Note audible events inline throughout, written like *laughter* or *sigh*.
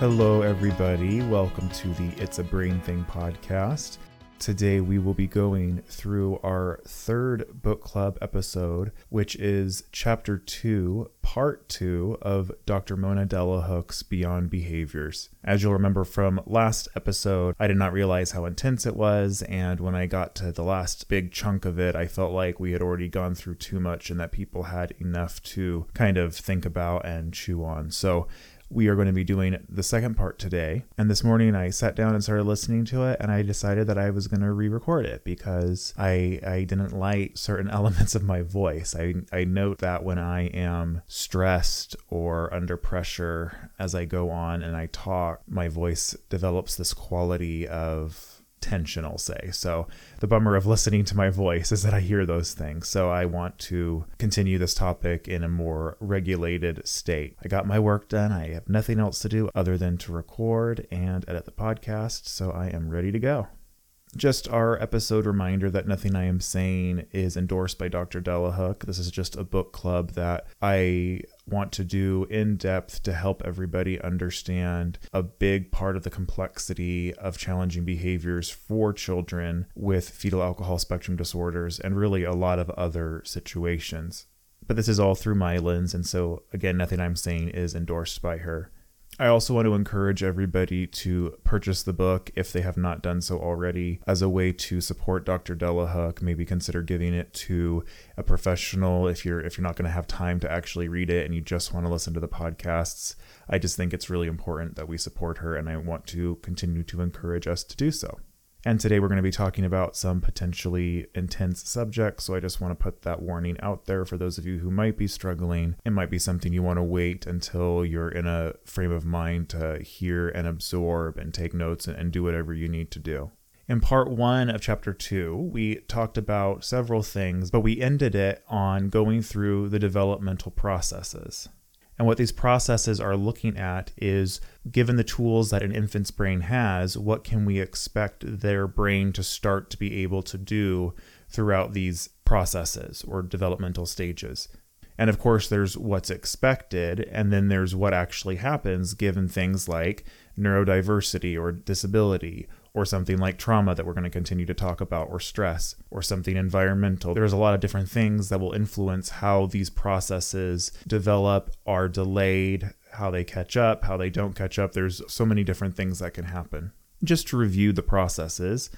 Hello, everybody. Welcome to the It's a Brain Thing podcast. Today, we will be going through our third book club episode, which is chapter two, part two of Dr. Mona Delahooke's Beyond Behaviors. As you'll remember from last episode, I did not realize how intense it was, and when I got to the last big chunk of it, I felt like we had already gone through too much and that people had enough to kind of think about and chew on. So, we are going to be doing the second part today. And this morning I sat down and started listening to it and I decided that I was going to re-record it because I I didn't like certain *laughs* elements of my voice. I I note that when I am stressed or under pressure as I go on and I talk, my voice develops this quality of tension, I'll say. So the bummer of listening to my voice is that I hear those things. So I want to continue this topic in a more regulated state. I got my work done. I have nothing else to do other than to record and edit the podcast. So I am ready to go. Just our episode reminder that nothing I am saying is endorsed by Dr. Delahooke. This is just a book club that I want to do in depth to help everybody understand a big part of the complexity of challenging behaviors for children with fetal alcohol spectrum disorders and really a lot of other situations. But this is all through my lens, and so again, nothing I'm saying is endorsed by her. I also want to encourage everybody to purchase the book if they have not done so already as a way to support Dr. Delahooke. Maybe consider giving it to a professional if you're if you're not going to have time to actually read it and you just want to listen to the podcasts. I just think it's really important that we support her and I want to continue to encourage us to do so. And today we're going to be talking about some potentially intense subjects. So I just want to put that warning out there for those of you who might be struggling. It might be something you want to wait until you're in a frame of mind to hear and absorb and take notes and do whatever you need to do. In part one of chapter two, we talked about several things, but we ended it on going through the developmental processes. And what these processes are looking at is given the tools that an infant's brain has, what can we expect their brain to start to be able to do throughout these processes or developmental stages? And of course, there's what's expected, and then there's what actually happens given things like neurodiversity or disability or something like trauma that we're going to continue to talk about, or stress, or something environmental. There's a lot of different things that will influence how these processes develop, are delayed, how they catch up, how they don't catch up. There's so many different things that can happen. Just to review the processes,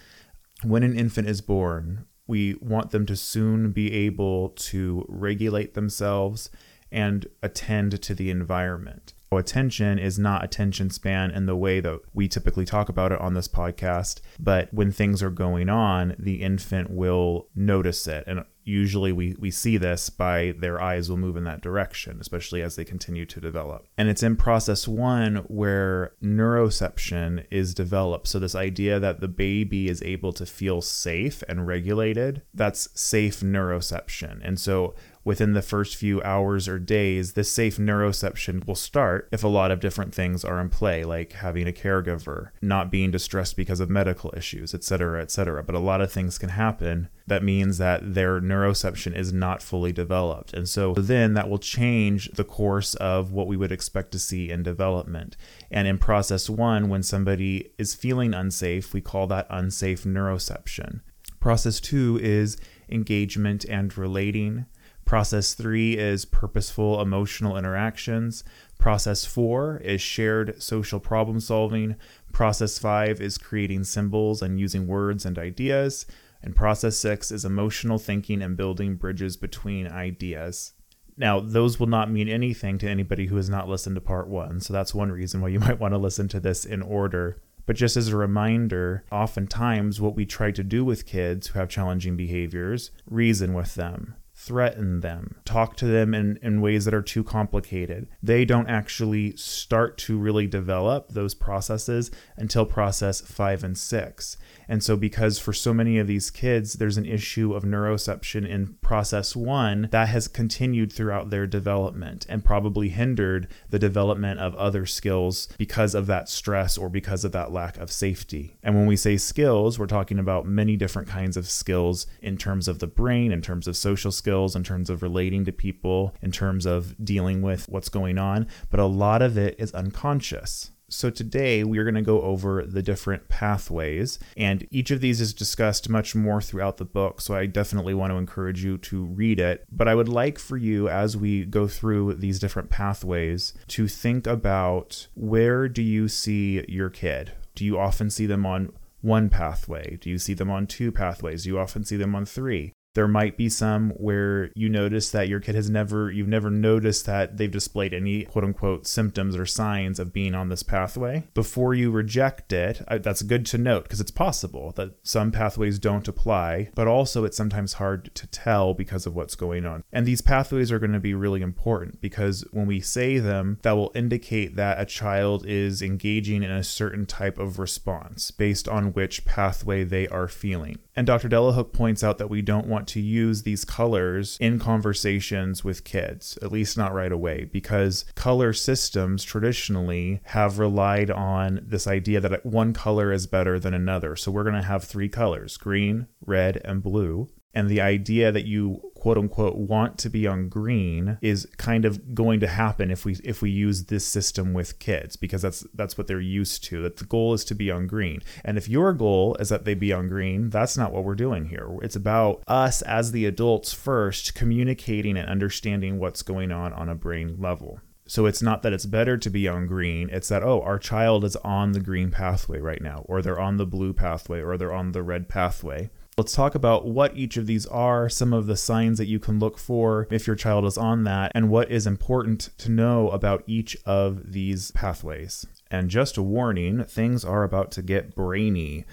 when an infant is born, we want them to soon be able to regulate themselves and attend to the environment attention is not attention span in the way that we typically talk about it on this podcast. But when things are going on, the infant will notice it. And usually we, we see this by their eyes will move in that direction, especially as they continue to develop. And it's in process one where neuroception is developed. So, this idea that the baby is able to feel safe and regulated, that's safe neuroception. And so, within the first few hours or days, this safe neuroception will start if a lot of different things are in play, like having a caregiver, not being distressed because of medical issues, etc., etc. But a lot of things can happen that means that their neuroception is not fully developed. And so then that will change the course of what we would expect to see in development. And in process one, when somebody is feeling unsafe, we call that unsafe neuroception. Process two is engagement and relating. Process three is purposeful emotional interactions. Process four is shared social problem solving. Process five is creating symbols and using words and ideas. And process six is emotional thinking and building bridges between ideas. Now, those will not mean anything to anybody who has not listened to part one. So that's one reason why you *laughs* might want to listen to this in order. But just as a reminder, oftentimes what we try to do with kids who have challenging behaviors, reason with them threaten them, talk to them in, in ways that are too complicated. They don't actually start to really develop those processes until process five and six. And so, because for so many of these kids, there's an issue of neuroception in process one that has continued throughout their development and probably hindered the development of other skills because of that stress or because of that lack of safety. And when we say skills, we're talking about many different kinds of skills in terms of the brain, in terms of social skills, in terms of relating to people, in terms of dealing with what's going on. But a lot of it is unconscious. So today we are going to go over the different pathways, and each of these is discussed much more throughout the book. So I definitely want to encourage you to read it. But I would like for you, as we go through these different pathways, to think about where do you see your kid? Do you often see them on one pathway? Do you see them on two pathways? Do you often see them on three? There might be some where you notice that your kid has never, you've never noticed that they've displayed any quote unquote symptoms or signs of being on this pathway. Before you reject it, that's good to note because it's possible that some pathways don't apply, but also it's sometimes hard to tell because of what's going on. And these pathways are going to be really important because when we say them, that will indicate that a child is engaging in a certain type of response based on which pathway they are feeling. And Dr. Delahooke points out that we don't want to use these colors in conversations with kids, at least not right away, because color systems traditionally have relied on this idea that one color is better than another. So we're going to have three colors green, red, and blue. And the idea that you quote unquote want to be on green is kind of going to happen if we if we use this system with kids because that's that's what they're used to that the goal is to be on green and if your goal is that they be on green that's not what we're doing here it's about us as the adults first communicating and understanding what's going on on a brain level so it's not that it's better to be on green. It's that, oh, our child is on the green pathway right now, or they're on the blue pathway, or they're on the red pathway. Let's talk about what each of these are, some of the signs that you can look for if your child is on that, and what is important to know about each of these pathways. And just a warning things are about to get brainy.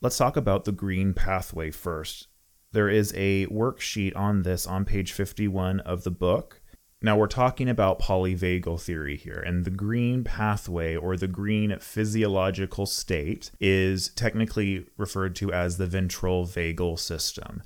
Let's talk about the green pathway first. There is a worksheet on this on page 51 of the book. Now, we're talking about polyvagal theory here, and the green pathway or the green physiological state is technically referred to as the ventral vagal system.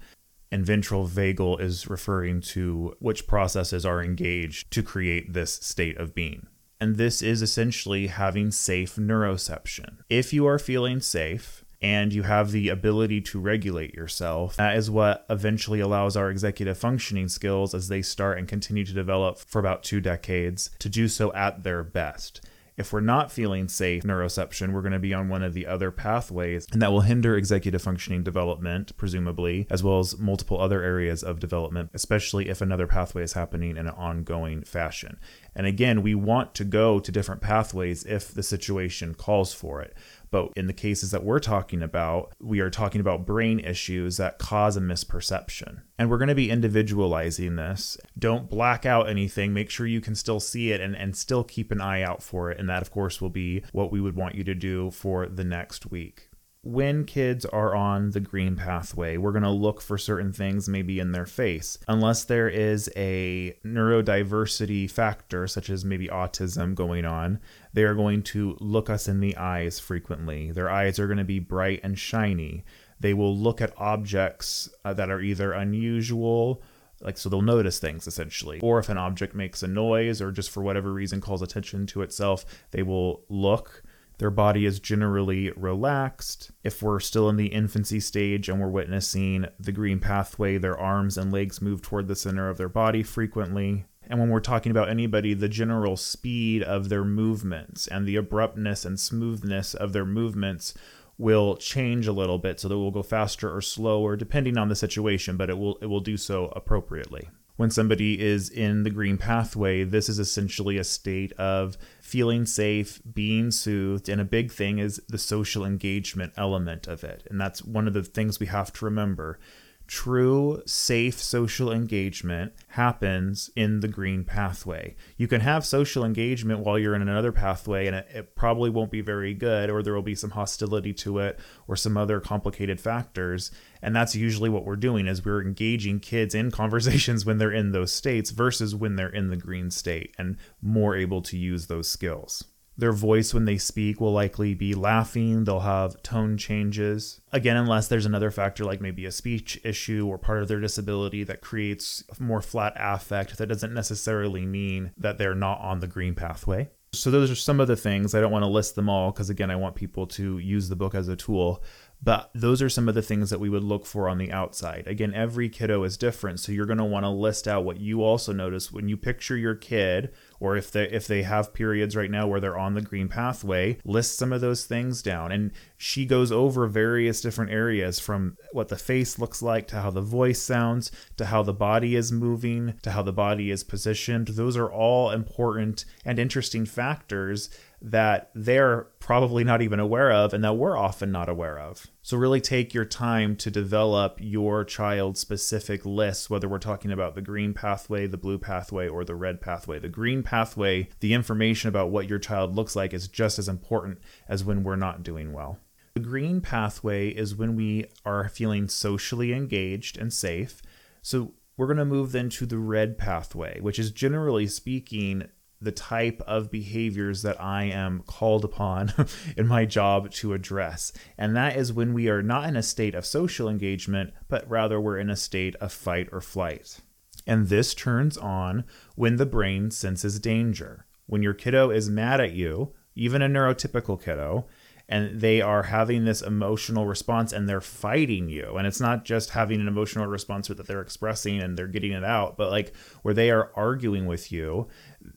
And ventral vagal is referring to which processes are engaged to create this state of being. And this is essentially having safe neuroception. If you are feeling safe, and you have the ability to regulate yourself. That is what eventually allows our executive functioning skills as they start and continue to develop for about two decades to do so at their best. If we're not feeling safe neuroception, we're going to be on one of the other pathways, and that will hinder executive functioning development, presumably, as well as multiple other areas of development, especially if another pathway is happening in an ongoing fashion. And again, we want to go to different pathways if the situation calls for it. But in the cases that we're talking about, we are talking about brain issues that cause a misperception. And we're going to be individualizing this. Don't black out anything. Make sure you can still see it and, and still keep an eye out for it. And that, of course, will be what we would want you to do for the next week when kids are on the green pathway, we're going to look for certain things maybe in their face. Unless there is a neurodiversity factor, such as maybe autism going on, they are going to look us in the eyes frequently. Their eyes are going to be bright and shiny. They will look at objects uh, that are either unusual like so they'll notice things essentially or if an object makes a noise or just for whatever reason calls attention to itself they will look their body is generally relaxed. If we're still in the infancy stage and we're witnessing the green pathway, their arms and legs move toward the center of their body frequently. And when we're talking about anybody, the general speed of their movements and the abruptness and smoothness of their movements will change a little bit so that it will go faster or slower depending on the situation, but it will it will do so appropriately when somebody is in the green pathway, this is essentially a state of feeling safe, being soothed, and a big thing is the social engagement element of it. And that's one of the things we have to remember true, safe social engagement happens in the green pathway. You can have social engagement while you're in another pathway, and it, it, probably won't be very good, or there will be some hostility to it, or some other complicated factors. And that's usually what we're doing is we're engaging kids in conversations *laughs* when they're in those states versus when they're in the green state and more able to use those skills. Their voice when they speak will likely be laughing. They'll have tone changes. Again, unless there's another factor like maybe a speech issue or part of their disability that creates more flat affect, that doesn't necessarily mean that they're not on the green pathway. So, those are some of the things. I don't want to list them all because, again, I want people to use the book as a tool. But those are some of the things that we would look for on the outside. Again, every kiddo is different, so you're going to want to list out what you also notice when you picture your kid or if they if they have periods right now where they're on the green pathway, list some of those things down. And she goes over various different areas from what the face looks like to how the voice sounds to how the body is moving to how the body is positioned. Those are all important and interesting factors that they're probably not even aware of and that we're often not aware of. So, really take your time to develop your child specific lists, whether we're talking about the green pathway, the blue pathway, or the red pathway. The green pathway, the information about what your child looks like is just as important as when we're not doing well. The green pathway is when we are feeling socially engaged and safe. So, we're going to move then to the red pathway, which is generally speaking the type of behaviors that I am called upon *laughs* in my job to address. And that is when we are not in a state of social engagement, but rather we're in a state of fight or flight. And this turns on when the brain senses danger. When your kiddo is mad at you, even a neurotypical kiddo, and they are having this emotional response and they're fighting you and it's not just having an emotional response that they're expressing and they're getting it out but like where they are arguing with you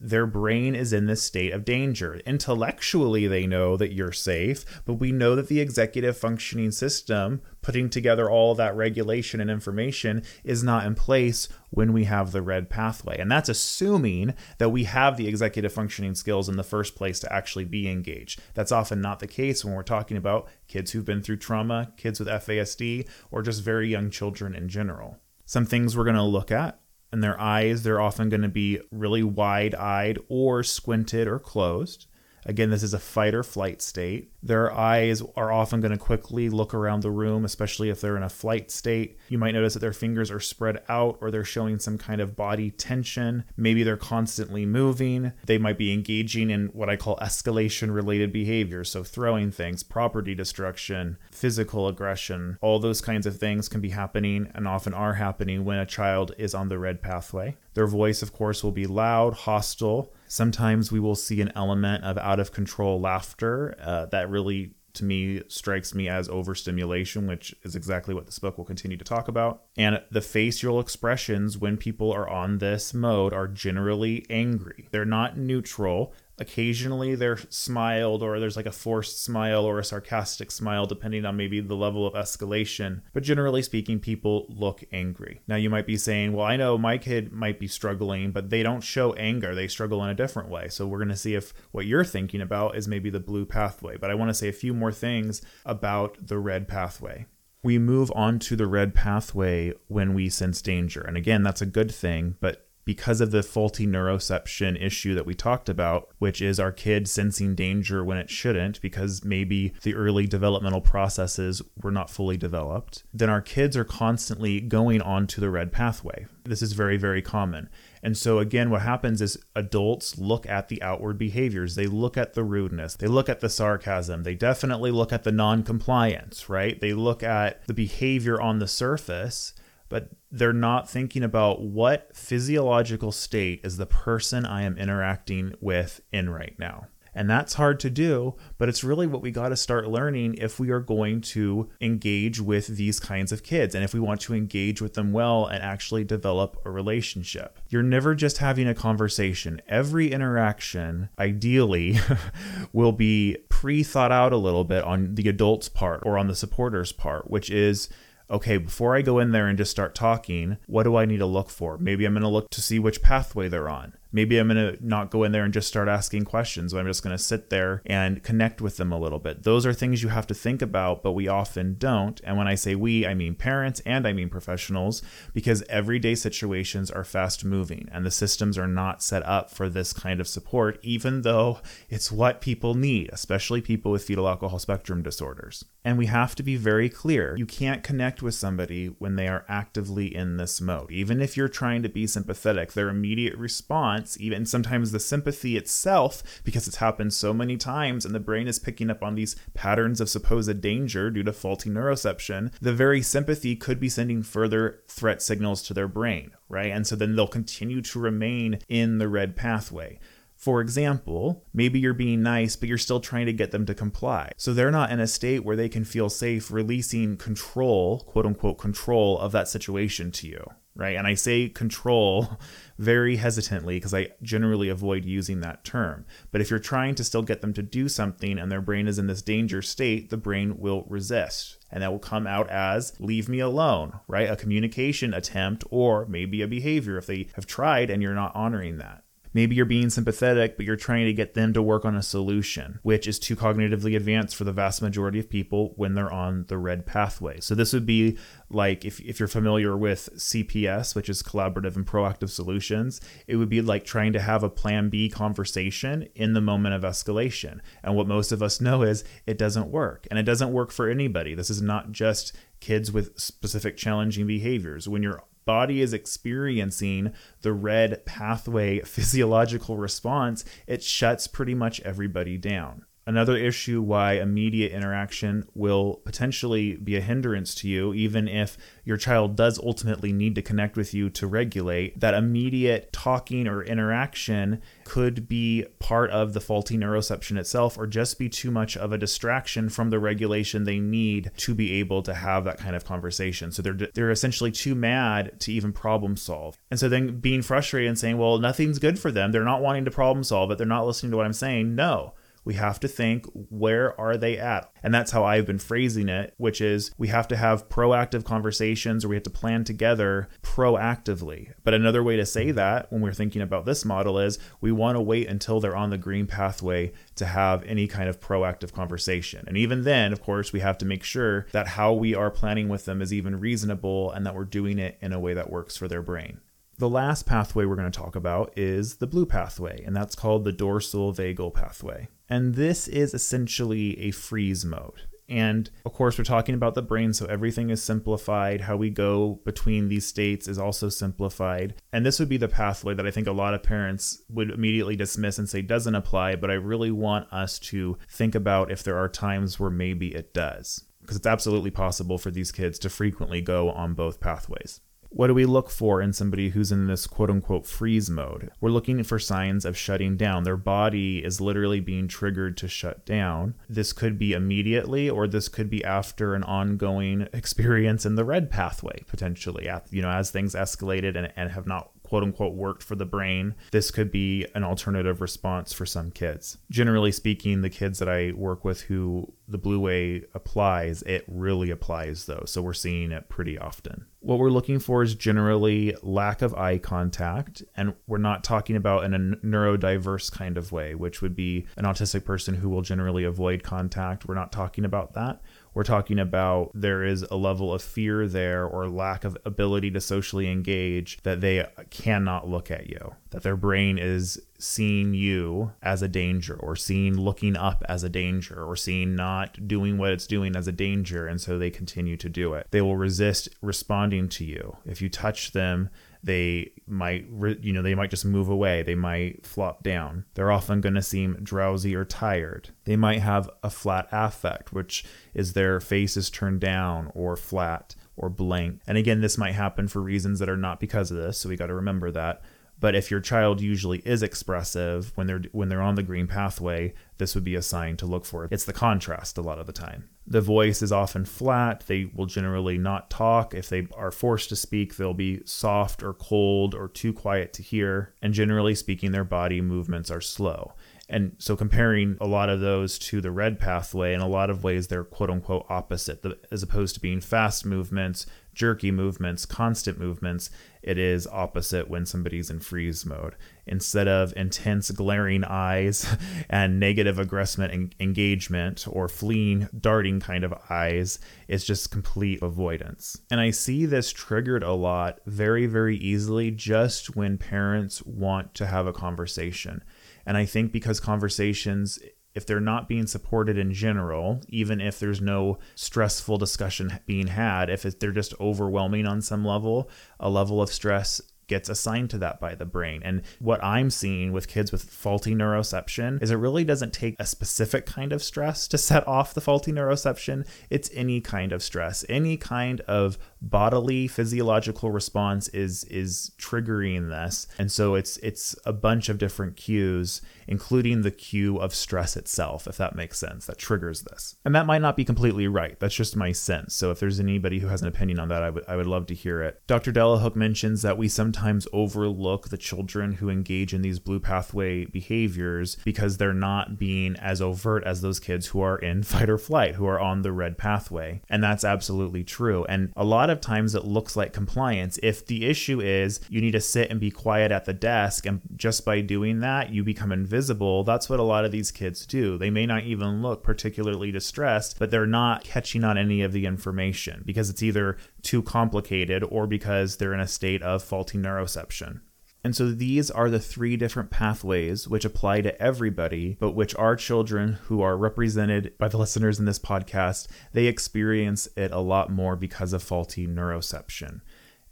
their brain is in this state of danger intellectually they know that you're safe but we know that the executive functioning system putting together all that regulation and information is not in place when we have the red pathway. And that's assuming that we have the executive functioning skills in the first place to actually be engaged. That's often not the case when we're talking about kids who've been through trauma, kids with FASD, or just very young children in general. Some things we're going to look at and their eyes, they're often going to be really wide eyed or squinted or closed. Again, this is a fight or flight state. Their eyes are often going to quickly look around the room, especially if they're in a flight state. You might notice that their fingers are spread out or they're showing some kind of body tension. Maybe they're constantly moving. They might be engaging in what I call escalation related behavior. So, throwing things, property destruction, physical aggression, all those kinds of things can be happening and often are happening when a child is on the red pathway. Their voice, of course, will be loud, hostile. Sometimes we will see an element of out of control laughter uh, that really to me strikes me as overstimulation, which is exactly what this book will continue to talk about. And the facial expressions when people are on this mode are generally angry. They're not neutral occasionally they're smiled or there's like a forced smile or a sarcastic smile depending on maybe the level of escalation. But generally speaking people look angry. Now you might be saying well i know my kid might be struggling but they don't show anger. They struggle in a different way. So we're going to see if what you're thinking about is maybe the blue pathway. But i want to say a few more things about the red pathway. We move on to the red pathway when we sense danger. And again that's a good thing but because of the faulty neuroception issue that we talked about, which is our kid sensing danger when it shouldn't because maybe the early developmental processes were not fully developed, then our kids are constantly going onto the red pathway. This is very, very common. And so, again, what happens is adults look at the outward behaviors. They look at the rudeness. They look at the sarcasm. They definitely look at the non compliance, right? They look at the behavior on the surface but they're not thinking about what physiological state is the person I am interacting with in right now. And that's hard to do, but it's really what we got to start learning if we are going to engage with these kinds of kids and if we want to engage with them well and actually develop a relationship. You're never just having a conversation. Every interaction, ideally, *laughs* will be pre thought out a little bit on the adult's part or on the supporter's part, which is okay, before I go in there and just start talking, what do I need to look for? Maybe I'm going to look to see which pathway they're on. Maybe I'm going to not go in there and just start asking questions. I'm just going to sit there and connect with them a little bit. Those are things you have to think about, but we often don't. And when I say we, I mean parents and I mean professionals because everyday situations are fast moving and the systems are not set up for this kind of support, even though it's what people need, especially people with fetal alcohol spectrum disorders. And we have to be very clear you can't connect with somebody when they are actively in this mode. Even if you're trying to be sympathetic, their immediate response, even sometimes the sympathy itself, because it's happened so many times and the brain is picking up on these patterns of supposed danger due to faulty neuroception, the very sympathy could be sending further threat signals to their brain, right? And so then they'll continue to remain in the red pathway For example, maybe you're being nice, but you're still trying to get them to comply. So they're not in a state where they can feel safe releasing control, quote unquote, control of that situation to you right? And I say control *laughs* very hesitantly because I generally avoid using that term. But if you're trying to still get them to do something and their brain is in this danger state, the brain will resist. And that will come out as leave me alone, right? A communication attempt or maybe a behavior if they have tried and you're not honoring that. Maybe you're being sympathetic, but you're trying to get them to work on a solution, which is too cognitively advanced for the vast majority of people when they're on the red pathway. So, this would be like if, if you're familiar with CPS, which is collaborative and proactive solutions, it would be like trying to have a plan B conversation in the moment of escalation. And what most of us know is it doesn't work. And it doesn't work for anybody. This is not just kids with specific challenging behaviors. When you're body is experiencing the red pathway *laughs* physiological response, it shuts pretty much everybody down. Another issue why immediate interaction will potentially be a hindrance to you, even if your child does ultimately need to connect with you to regulate, that immediate talking or interaction could be part of the faulty neuroception itself or just be too much of a distraction from the regulation they need to be able to have that kind of conversation. So they're they're essentially too mad to even problem solve. And so then being frustrated and saying, "Well, nothing's good for them. They're not wanting to problem solve it. They're not listening to what I'm saying." No we have to think where are they at? And that's how i've been phrasing it which is we have to have proactive conversations or we have to plan together proactively. But another way to say that when we're thinking about this model is we want to wait until they're on the green pathway to have any kind of proactive conversation. And even then of course we have to make sure that how we are planning with them is even reasonable and that we're doing it in a way that works for their brain. The last pathway we're going to talk about is the blue pathway, and that's called the dorsal vagal pathway. And this is essentially a freeze mode. And of course, we're talking about the brain, so everything is simplified. How we go between these states is also simplified. And this would be the pathway that I think a lot of parents would immediately dismiss and say doesn't apply, but I really want us to think about if there are times where maybe it does. Because it's absolutely possible for these kids to frequently go on both pathways. What do we look for in somebody who's in this quote unquote freeze mode? We're looking for signs of shutting down. Their body is literally being triggered to shut down. This could be immediately, or this could be after an ongoing *laughs* experience in the red pathway, potentially, you know, as things escalated and, and have not quote unquote worked for the brain, this could be an alternative response for some kids. Generally speaking, the kids that I work with who the blue way applies, it really applies though. So we're seeing it pretty often. What we're looking for is generally lack of eye contact, and we're not talking about in a neurodiverse kind of way, which would be an autistic person who will generally avoid contact. We're not talking about that. We're talking about there is a level of fear there or lack of ability to socially engage that they cannot look at you, that their brain is seeing you as a danger or seeing looking up as a danger or seeing not doing what it's doing as a danger. And so they continue to do it. They will resist responding to you. If you touch them, they might you know they might just move away. They might flop down. They're often going to seem drowsy or tired. They might have a flat affect which is their face is turned down or flat or blank. And again this might happen for reasons that are not because of this so we got to remember that but if your child usually is expressive when they're when they're on the green pathway, this would be a sign to look for. It's the contrast a lot of the time. The voice is often flat. They will generally not talk. If they are forced to speak, they'll be soft or cold or too quiet to hear. And generally speaking, their body movements are slow. And so comparing a lot of those to the red pathway, in a lot of ways, they're quote unquote opposite. As opposed to being fast movements, jerky movements, constant movements, it is opposite when somebody's in freeze mode. Instead of intense glaring eyes *laughs* and negative aggressive engagement or fleeing, darting kind of eyes, it's just complete avoidance. And I see this triggered a lot very, very easily just when parents want to have a conversation. And I think because conversations if they're not being supported in general, even if there's no stressful discussion being had, if they're just overwhelming on some level, a level of stress gets assigned to that by the brain. And what I'm seeing with kids with faulty neuroception is it really doesn't take a specific kind of stress to set off the faulty neuroception. It's any kind of stress, any kind of bodily physiological response is is triggering this. And so it's it's a bunch of different cues including the cue of stress itself, if that makes sense, that triggers this. And that might not be completely right. That's just my sense. So if there's anybody who has an opinion on that, I would I would love to hear it. Dr. Delahooke mentions that we sometimes overlook the children who engage in these blue pathway behaviors because they're not being as overt as those kids who are in *laughs* fight or flight, who are on the red pathway. And that's absolutely true. And a lot of times it looks like compliance. If the issue is you need to sit and be quiet at the desk, and just by doing that, you become invisible that's what a lot of these kids do. They may not even look particularly distressed, but they're not catching on any of the information because it's either too complicated or because they're in a state of faulty neuroception. And so these are the three different pathways which apply to everybody, but which our children who are represented by the *laughs* listeners in this podcast, they experience it a lot more because of faulty neuroception.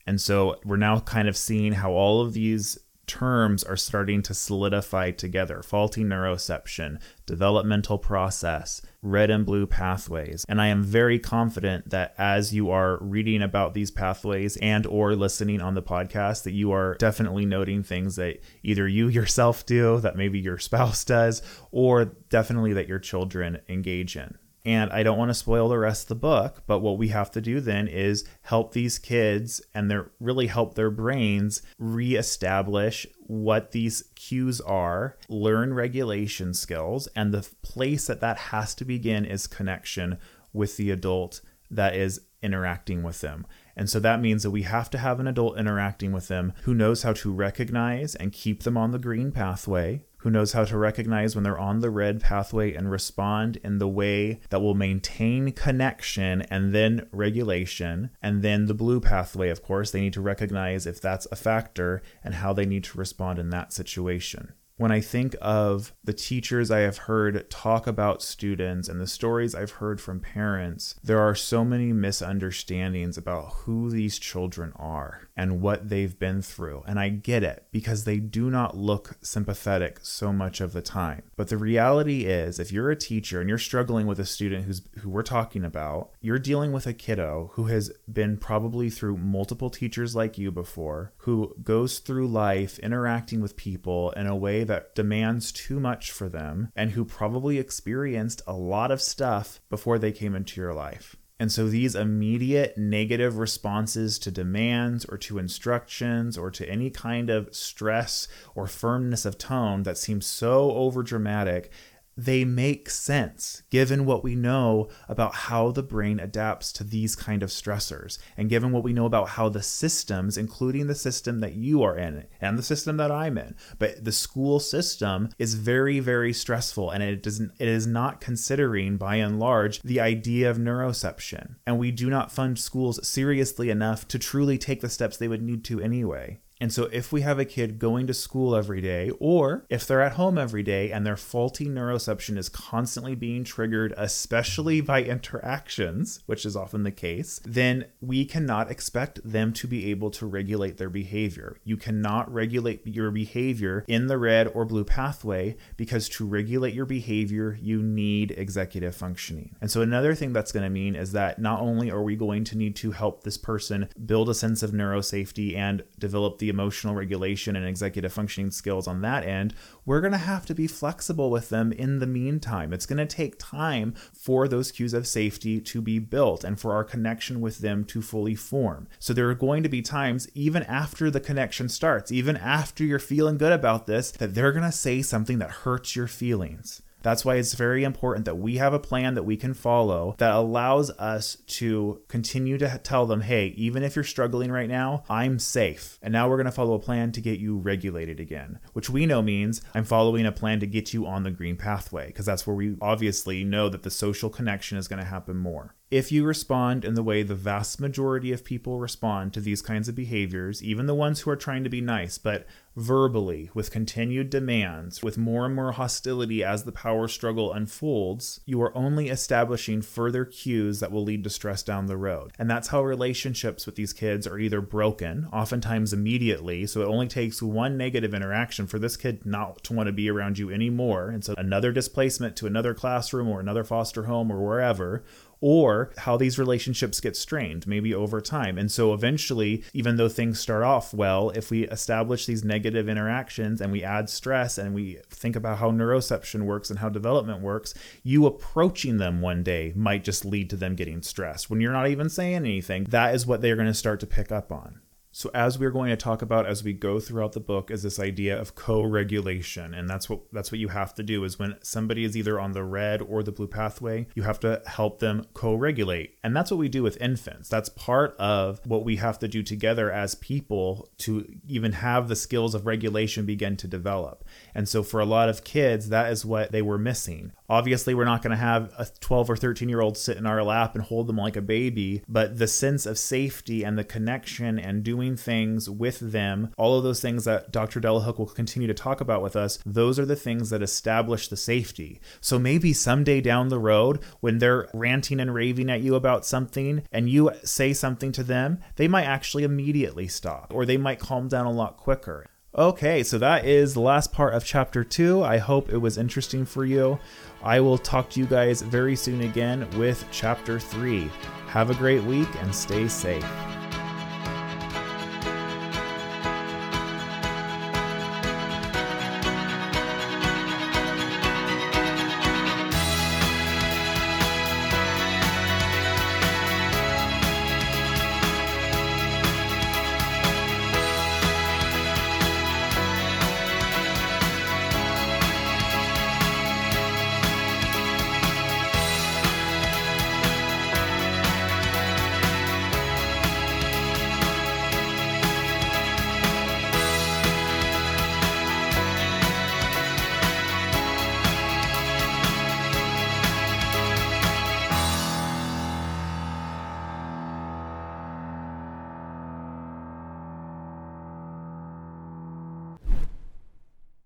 And so we're now kind of seeing how all of these terms are starting to solidify together faulty neuroception, developmental process, red and blue pathways. And I am very confident that as you are reading about these pathways and or listening on the podcast that you are definitely noting things that either you yourself do, that maybe your spouse *laughs* does, or definitely that your children engage in. And I don't want to spoil the rest of the book, but what we have to do then is help these kids and their really help their brains reestablish what these cues are, learn regulation skills, and the place that that has to begin is connection with the adult that is interacting with them. And so that means that we have to have an adult interacting with them who knows how to recognize and keep them on the green pathway, who knows how to recognize when they're on the red pathway and respond in the way that will maintain connection and then regulation. And then the blue pathway, of course, they need to recognize if that's a factor and how they need to respond in that situation when I think of the teachers I have heard talk about students and the stories I've heard from parents, there are so many misunderstandings about who these children are and what they've been through. And I get it because they do not look sympathetic so much of the time. But the reality is, if you're a teacher and you're struggling with a student who's who we're talking about, you're dealing with a kiddo who has been probably through multiple teachers like you before, who goes through life interacting with people in a way that demands too much for them and who probably experienced a lot of stuff before they came into your life. And so these immediate negative responses to demands or to instructions or to any kind of stress or firmness of tone that seems so overdramatic they make sense given what we know about how the brain adapts to these kind of stressors and given what we know about how the systems including the system that you are in and the system that I'm in but the school system is very very stressful and it doesn't it is not considering by and large the idea of neuroception. And we do not fund schools seriously enough to truly take the steps they would need to anyway and so, if we have a kid going to school every day, or if they're at home every day and their faulty neuroception is constantly being triggered, especially by interactions, which is often the case, then we cannot expect them to be able to regulate their behavior. You cannot regulate your behavior in the red or blue pathway because to regulate your behavior, you need executive functioning. And so, another thing that's going to mean is that not only are we going to need to help this person build a sense of neurosafety and develop the emotional regulation and executive functioning skills on that end, we're going to have to be flexible with them in the meantime. It's going to take time for those cues of safety to be built and for our connection with them to fully form. So there are going to be times, even after the connection starts, even after you're feeling good about this, that they're going to say something that hurts your feelings. That's why it's very important that we have a plan that we can follow that allows us to continue to tell them, hey, even if you're struggling right now, I'm safe. And now we're going to follow a plan to get you regulated again, which we know means I'm following a plan to get you on the green pathway because that's where we obviously know that the social connection is going to happen more. If you respond in the way the vast majority of people respond to these kinds of behaviors, even the ones who are trying to be nice, but verbally, with continued demands, with more and more hostility as the power struggle unfolds, you are only establishing further cues that will lead to stress down the road. And that's how relationships with these kids are either broken, oftentimes immediately. So it only takes one negative interaction for this kid not to want to be around you anymore. And so another displacement to another classroom or another foster home or wherever or how these relationships get strained, maybe over time. And so eventually, even though things start off well, if we establish these negative interactions and we add stress and we think about how neuroception works and how development works, you approaching them one day might just lead to them getting stressed. When you're not even saying anything, that is what they're going to start to pick up on. So, as we're going to talk about as we go throughout the book, is this idea of co-regulation, and that's what that's what you have to do. Is when somebody is either on the red or the blue pathway, you have to help them co-regulate, and that's what we do with infants. That's part of what we have to do together as people to even have the skills of regulation begin to develop. And so, for a lot of kids, that is what they were missing. Obviously, we're not going to have a 12 or 13 year old sit in our lap and hold them like a baby, but the sense of safety and the connection and doing things with them, all of those things that Dr. Delahooke will continue to talk about with us, those are the things that establish the safety. So maybe someday down the road, when they're ranting and raving at you about something and you say something to them, they might actually immediately stop or they might calm down a lot quicker. Okay, so that is the last part of chapter two. I hope it was interesting for you. I will talk to you guys very soon again with chapter three. Have a great week and stay safe.